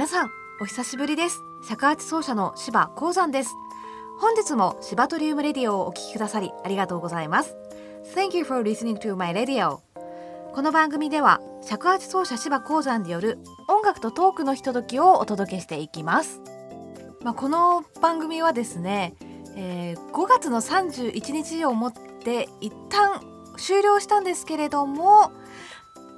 皆さんお久しぶりです。尺八奏者の柴鉱山です。本日もシバトリウムレディオをお聞きくださりありがとうございます。Thank you for listening to my radio. この番組では尺八奏者柴鉱山による音楽とトークのひとときをお届けしていきます。まあ、この番組はですね、えー、5月の31日をもって一旦終了したんですけれども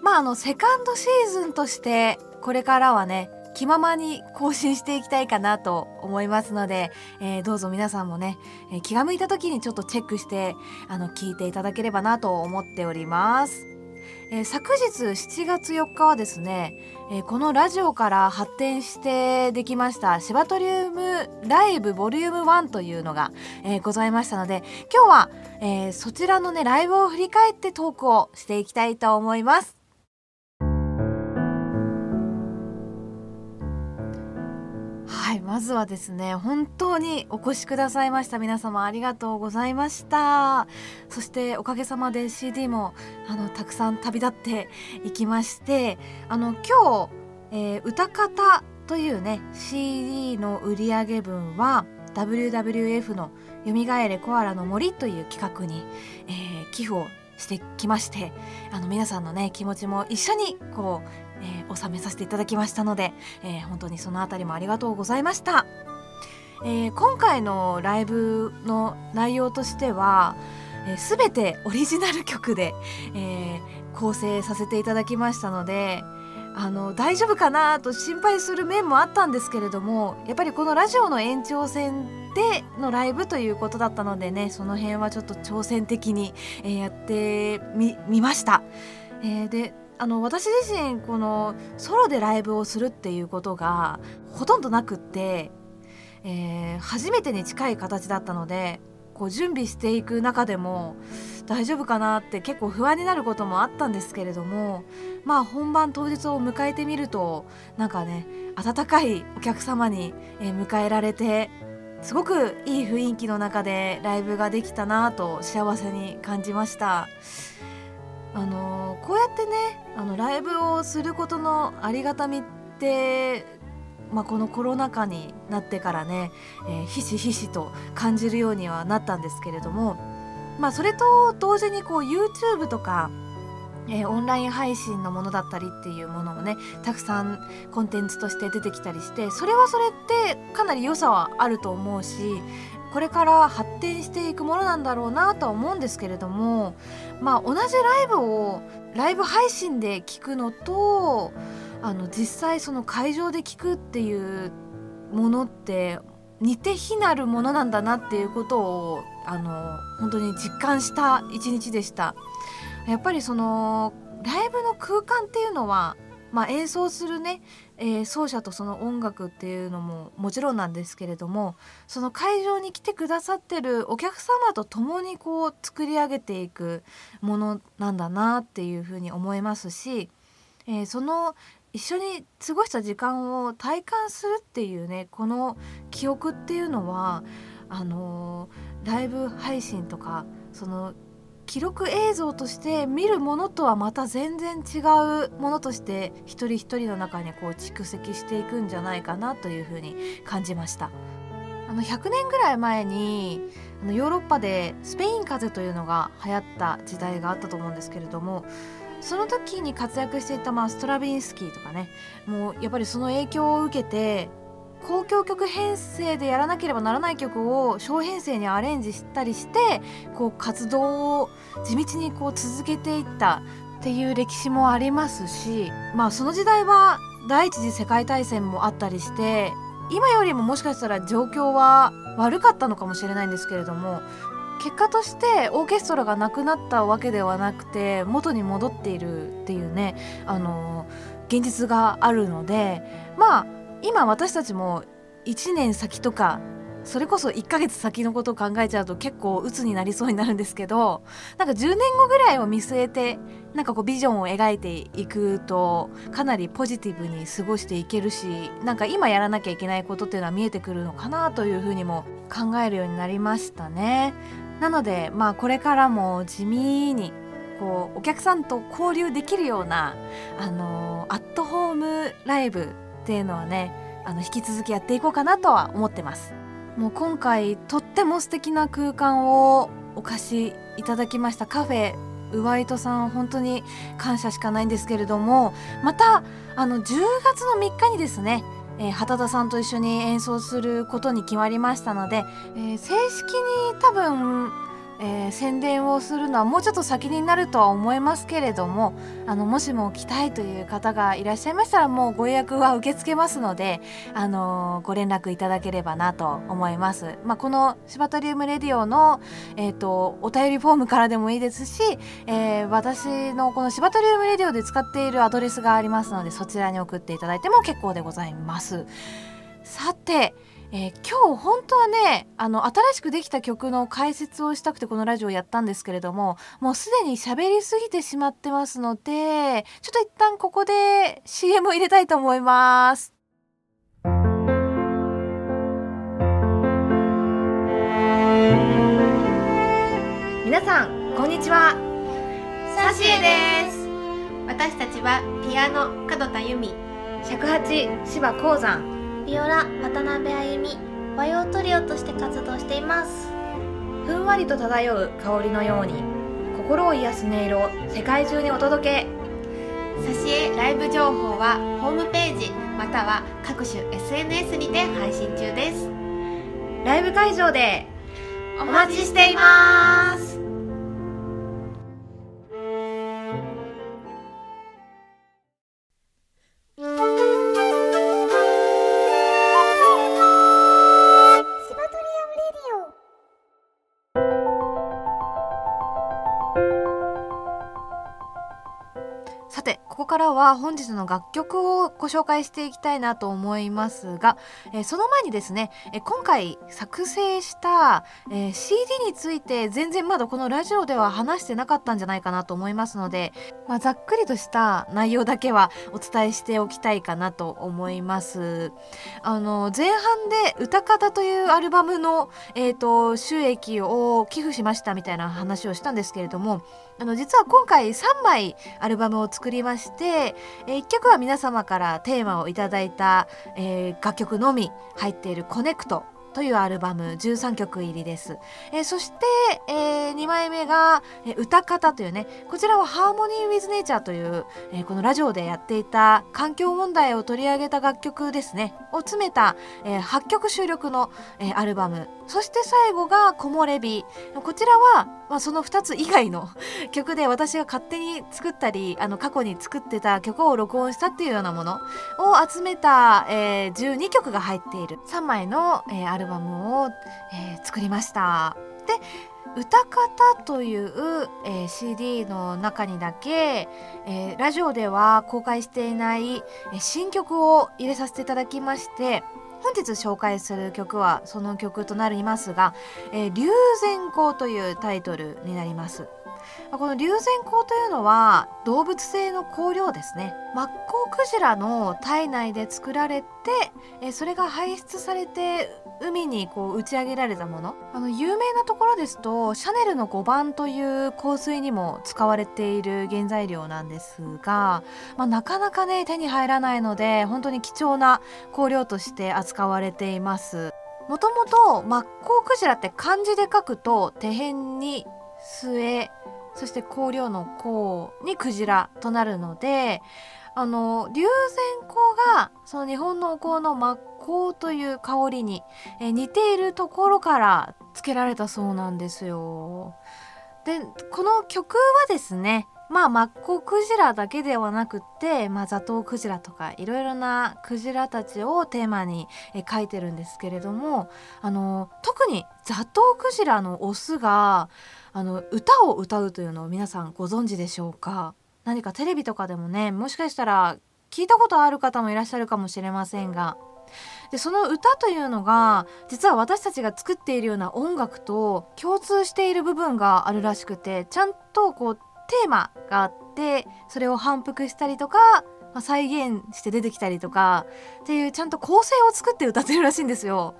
まああのセカンドシーズンとしてこれからはね気ままに更新していきたいかなと思いますので、えー、どうぞ皆さんもね、えー、気が向いた時にちょっとチェックしてあの聞いていただければなと思っております。えー、昨日7月4日はですね、えこのラジオから発展してできましたシバトリウムライブボリューム1というのが、えございましたので今日は、えそちらのねライブを振り返ってトークをしていきたいと思います。はいまずはですね本当にお越しくださいました。皆様ありがとうございました。そしておかげさまで CD もあのたくさん旅立っていきましてあの今日、えー、歌方というね CD の売上分は WWF の「よみがえれコアラの森」という企画に、えー、寄付をしてきましてあの皆さんのね気持ちも一緒にこう、えー、収めさせていただきましたので、えー、本当にそのあたりもありがとうございました、えー、今回のライブの内容としては、えー、全てオリジナル曲で、え、構成させていただきましたのであの大丈夫かなと心配する面もあったんですけれどもやっぱりこのラジオの延長線でのライブということだったのでねその辺はちょっと挑戦的に、えー、やってみました。えー、であの私自身このソロでライブをするっていうことがほとんどなくって、えー、初めてに近い形だったのでこう準備していく中でも大丈夫かなって結構不安になることもあったんですけれどもまあ本番当日を迎えてみるとなんかね温かいお客様に迎えられてすごくいい雰囲気の中でライブができたなと幸せに感じました。あのこうやってねあのライブをすることのありがたみってまあ、このコロナ禍になってからね、えー、ひしひしと感じるようにはなったんですけれども、まあ、それと同時にこう YouTube とか、えー、オンライン配信のものだったりっていうものもねたくさんコンテンツとして出てきたりしてそれはそれってかなり良さはあると思うしこれから発展していくものなんだろうなとは思うんですけれどもまあ同じライブをライブ配信で聞くのとあの実際その会場で聞くっていうものって似て非なるものなんだなっていうことをあの本当に実感した一日でした。やっぱりそのライブの空間っていうのは、まあ、演奏するね、えー、奏者とその音楽っていうのももちろんなんですけれどもその会場に来てくださってるお客様と共にこう作り上げていくものなんだなっていうふうに思いますし、えー、その一緒に過ごした時間を体感するっていうねこの記憶っていうのはあのライブ配信とかその記録映像として見るものとはまた全然違うものとして一人一人の中にこう蓄積していくんじゃないかなというふうに感じました。あの100年ぐらい前にあのヨーロッパでスペイン風邪というのが流行った時代があったと思うんですけれどもその時に活躍していた、まあ、ストラビンスキーとかねもうやっぱりその影響を受けて交響曲編成でやらなければならない曲を小編成にアレンジしたりしてこう活動を地道にこう続けていったっていう歴史もありますしまあその時代は第一次世界大戦もあったりして今よりももしかしたら状況は悪かったのかもしれないんですけれども結果としてオーケストラがなくなったわけではなくて元に戻っているっていうねあの現実があるのでまあ今私たちも1年先とかそれこそ1ヶ月先のことを考えちゃうと結構鬱になりそうになるんですけどなんか10年後ぐらいを見据えてなんかこうビジョンを描いていくとかなりポジティブに過ごしていけるしなんか今やらなきゃいけないことっていうのは見えてくるのかなというふうにも考えるようになりましたね。なのでまあこれからも地味にこうお客さんと交流できるようなあのアットホームライブっていうのはねあの引き続きやっていこうかなとは思ってます。もう今回とっても素敵な空間をお貸しいただきました。カフェウワイトさん本当に感謝しかないんですけれどもまたあの10月の3日にですねえー、畑田さんと一緒に演奏することに決まりましたので、えー、正式に多分えー、宣伝をするのはもうちょっと先になるとは思いますけれどもあのもしも来たいという方がいらっしゃいましたらもうご予約は受け付けますので、あのー、ご連絡いただければなと思います。まあ、このシバトリウムレディオの、えーと、お便りフォームからでもいいですし、えー、私のこのシバトリウムレディオで使っているアドレスがありますのでそちらに送っていただいても結構でございます。さてえー、今日本当はねあの新しくできた曲の解説をしたくてこのラジオをやったんですけれどももうすでに喋りすぎてしまってますのでちょっと一旦ここで CM を入れたいと思います。皆さんこんにちは。サシエです。私たちはピアノ門田由美尺八芝鉱山ビオラ渡辺あゆみ和洋トリオとして活動しています。ふんわりと漂う香りのように心を癒す音色を世界中にお届け。挿絵ライブ情報はホームページまたは各種 SNS にて配信中です。ライブ会場でお待ちしていますは本日の楽曲をご紹介していきたいなと思いますが、えー、その前にですね、えー、今回作成した、えー、CD について全然まだこのラジオでは話してなかったんじゃないかなと思いますので、まあ、ざっくりとした内容だけはお伝えしておきたいかなと思います。あの前半で「歌方」というアルバムの、えーと収益を寄付しましたみたいな話をしたんですけれどもあの実は今回3枚アルバムを作りまして、え1曲は皆様からテーマをいただいた、えー、楽曲のみ入っている「コネクト」というアルバム13曲入りです。えー、そして、えー、2枚目が、えー、歌方というねこちらはハーモニー・ウィズ・ネイチャーという、えー、このラジオでやっていた環境問題を取り上げた楽曲ですね。を詰めた、えー、8曲収録の、えー、アルバム。そして最後が「木漏れ日」こちらは、まあ、その2つ以外の 曲で私が勝手に作ったりあの過去に作ってた曲を録音したっていうようなものを集めた、えー、12曲が入っている。3枚の、えー、アルバムルバムを、えー、作りました。で歌方という、えー、CD の中にだけ、えー、ラジオでは公開していない、え、新曲を入れさせていただきまして本日紹介する曲はその曲となりますが「えー、龍善光」というタイトルになります。この龍涎香というのは動物性の香料ですね。マッコウクジラの体内で作られてえそれが排出されて海にこう打ち上げられたもの。あの有名なところですとシャネルの5番という香水にも使われている原材料なんですが、まあ、なかなかね手に入らないので本当に貴重な香料として扱われています。もともとマッコウクジラって漢字で書くと手辺に末そして香料の香にクジラとなるのであの龍涎香がその日本のお香の真っ向という香りに、似ているところから付けられたそうなんですよ。でこの曲はですねまあマッコウクジラだけではなくって、まあ、ザトウクジラとかいろいろなクジラたちをテーマに書いてるんですけれどもあの特にザトウクジラのオスがあの歌を歌うというのを皆さんご存知でしょうか？何かテレビとかでもねもしかしたら聞いたことある方もいらっしゃるかもしれませんがでその歌というのが実は私たちが作っているような音楽と共通している部分があるらしくてちゃんとこうテーマがあってそれを反復したりとか、ま、再現して出てきたりとかっていうちゃんと構成を作って歌ってるらしいんですよ。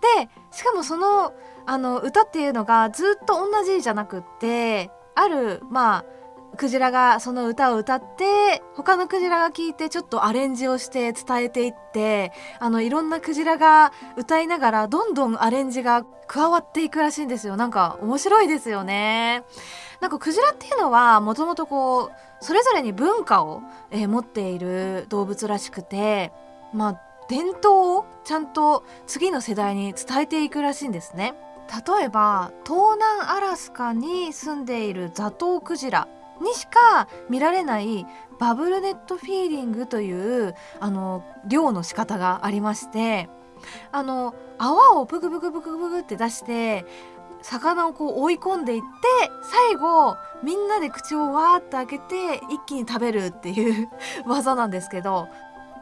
でしかもそのあの歌っていうのがずっと同じじゃなくってあるまあクジラがその歌を歌って他のクジラが聞いてちょっとアレンジをして伝えていってあのいろんなクジラが歌いながらどんどんアレンジが加わっていくらしいんですよ。なんか面白いですよね。なんかクジラっていうのはもともとこうそれぞれに文化を、えー、持っている動物らしくてまあ伝統をちゃんと次の世代に伝えていくらしいんですね。例えば東南アラスカに住んでいるザトウクジラにしか見られないバブルネットフィーリングというあの漁の仕方がありましてあの泡をブクブクブクブクって出して魚をこう追い込んでいって最後みんなで口をわーって開けて一気に食べるっていう 技なんですけど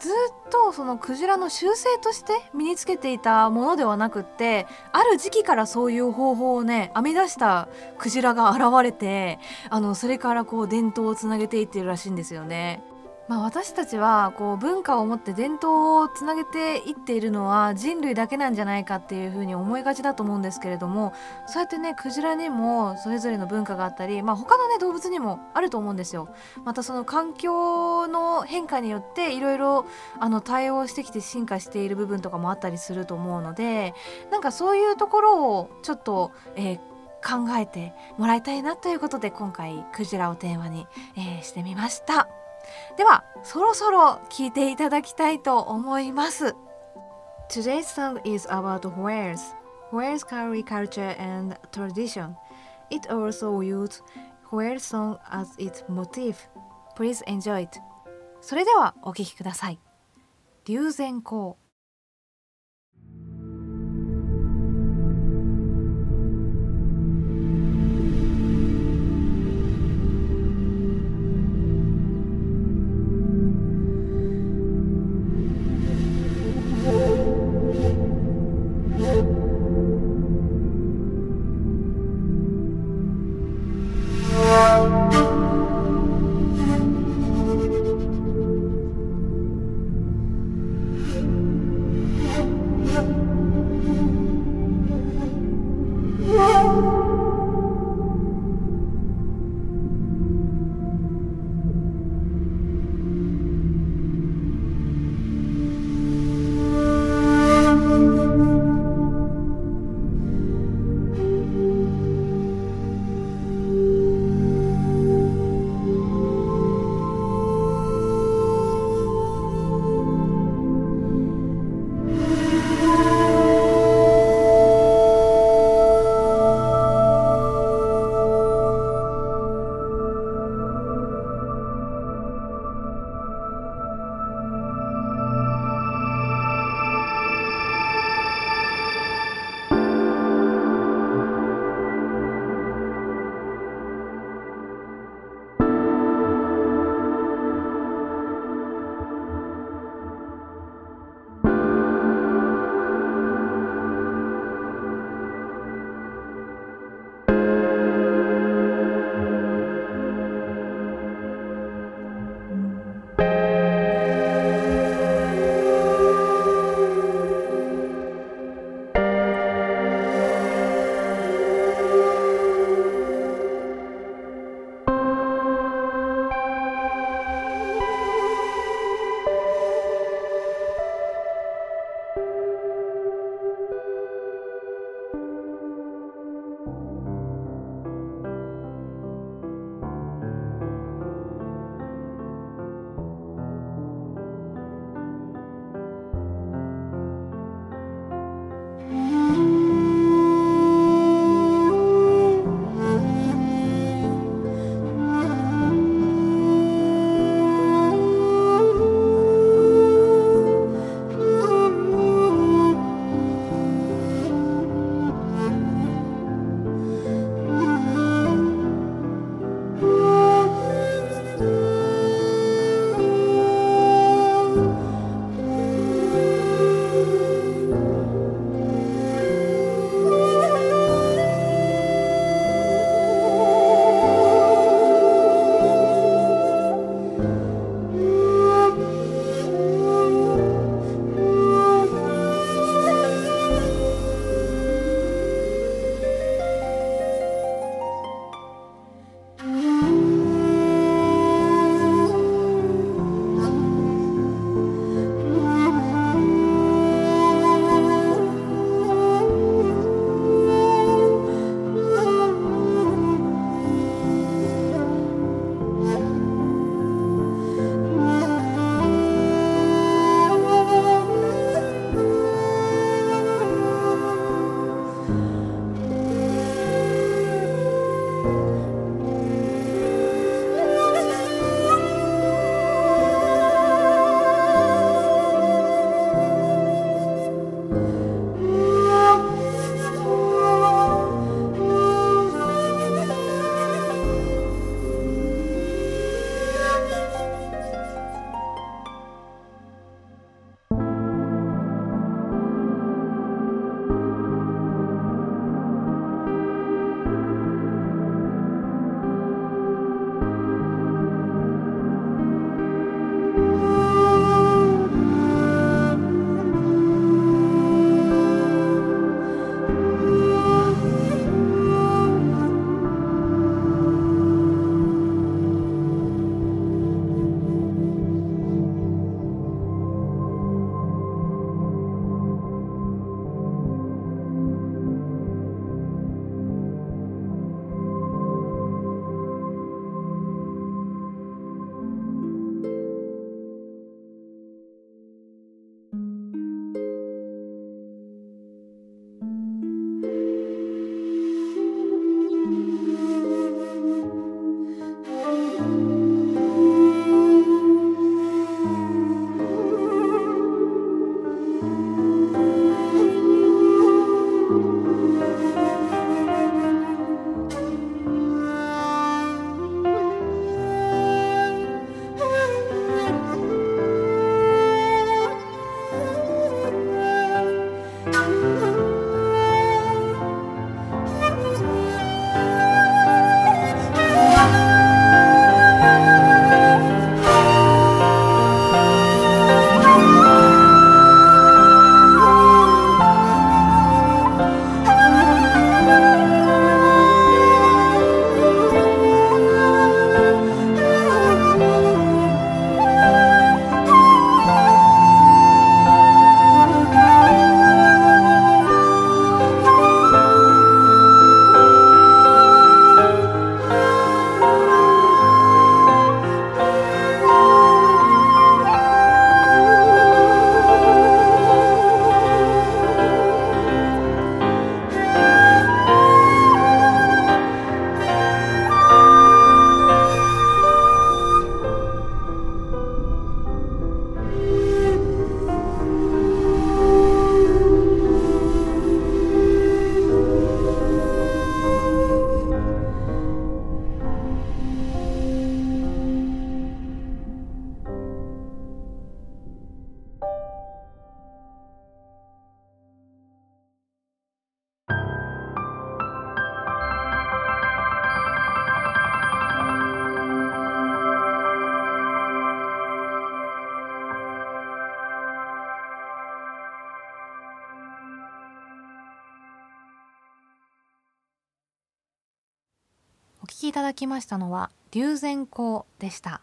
ずっとそのクジラの習性として身につけていたものではなくってある時期からそういう方法をね編み出したクジラが現れてあのそれからこう伝統をつなげていってるらしいんですよね。まあ、私たちはこう文化を持って伝統をつなげていっているのは人類だけなんじゃないかっていうふうに思いがちだと思うんですけれどもそうやってねクジラにもそれぞれの文化があったり、まあ、他のね動物にもあると思うんですよ。またその環境の変化によっていろいろ対応してきて進化している部分とかもあったりすると思うのでなんかそういうところをちょっと、えー考えてもらいたいなということで今回クジラをテーマに、えー、してみました。ではそろそろ聞いていただきたいと思います Today's song is about whales whales carry culture and tradition It also used whale song as its motif Please enjoy it それではお聴きください龍涎香ただきましたのは龍涎香でした。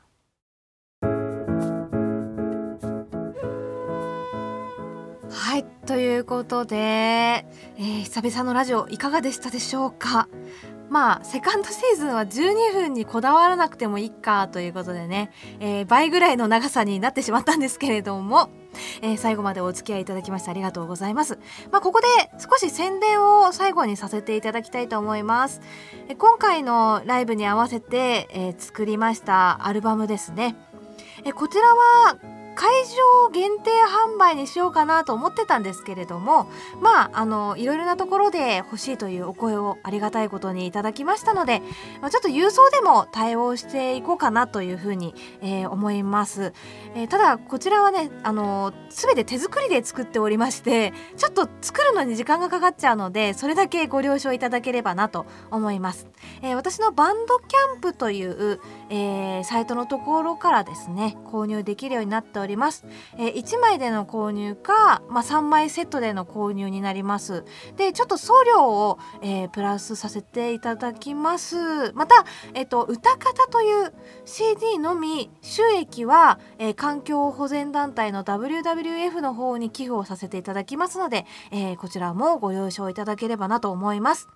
はいということで、えー、久々のラジオいかがでしたでしょうか？まあセカンドシーズンは12分にこだわらなくてもいいかということでね、えー、倍ぐらいの長さになってしまったんですけれども、えー、最後までお付き合いいただきましてありがとうございます。まあ、ここで少し宣伝を最後にさせていただきたいと思います。え今回のライブに合わせて、えー、作りましたアルバムですね。えこちらは会場限定販売にしようかなと思ってたんですけれどもまああのいろいろなところで欲しいというお声をありがたいことにいただきましたので、まあ、ちょっと郵送でも対応していこうかなというふうに、えー、思います、えー、ただこちらはねあの全て手作りで作っておりましてちょっと作るのに時間がかかっちゃうのでそれだけご了承いただければなと思います、えー、私のバンドキャンプという、えサイトのところからですね購入できるようになっております、えー、1枚での購入か、まあ、3枚セットでの購入になります。でちょっと送料を、えー、プラスさせていただきます。また、えーと、歌方という CD のみ収益は、えー、環境保全団体の WWF の方に寄付をさせていただきますので、えー、こちらもご了承いただければなと思います。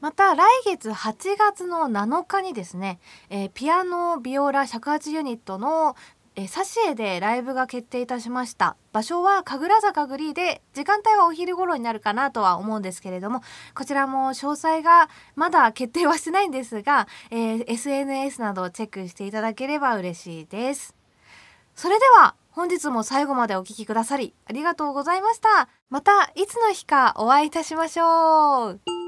また来月8月の7日にですね、えー、ピアノビオラ尺八ユニットのえサシエでライブが決定いたしました。場所は神楽坂グリーで時間帯はお昼頃になるかなとは思うんですけれどもこちらも詳細がまだ決定はしてないんですが、えー、SNS などをチェックしていただければ嬉しいです。それでは本日も最後までお聴きくださりありがとうございました。またいつの日かお会いいたしましょう。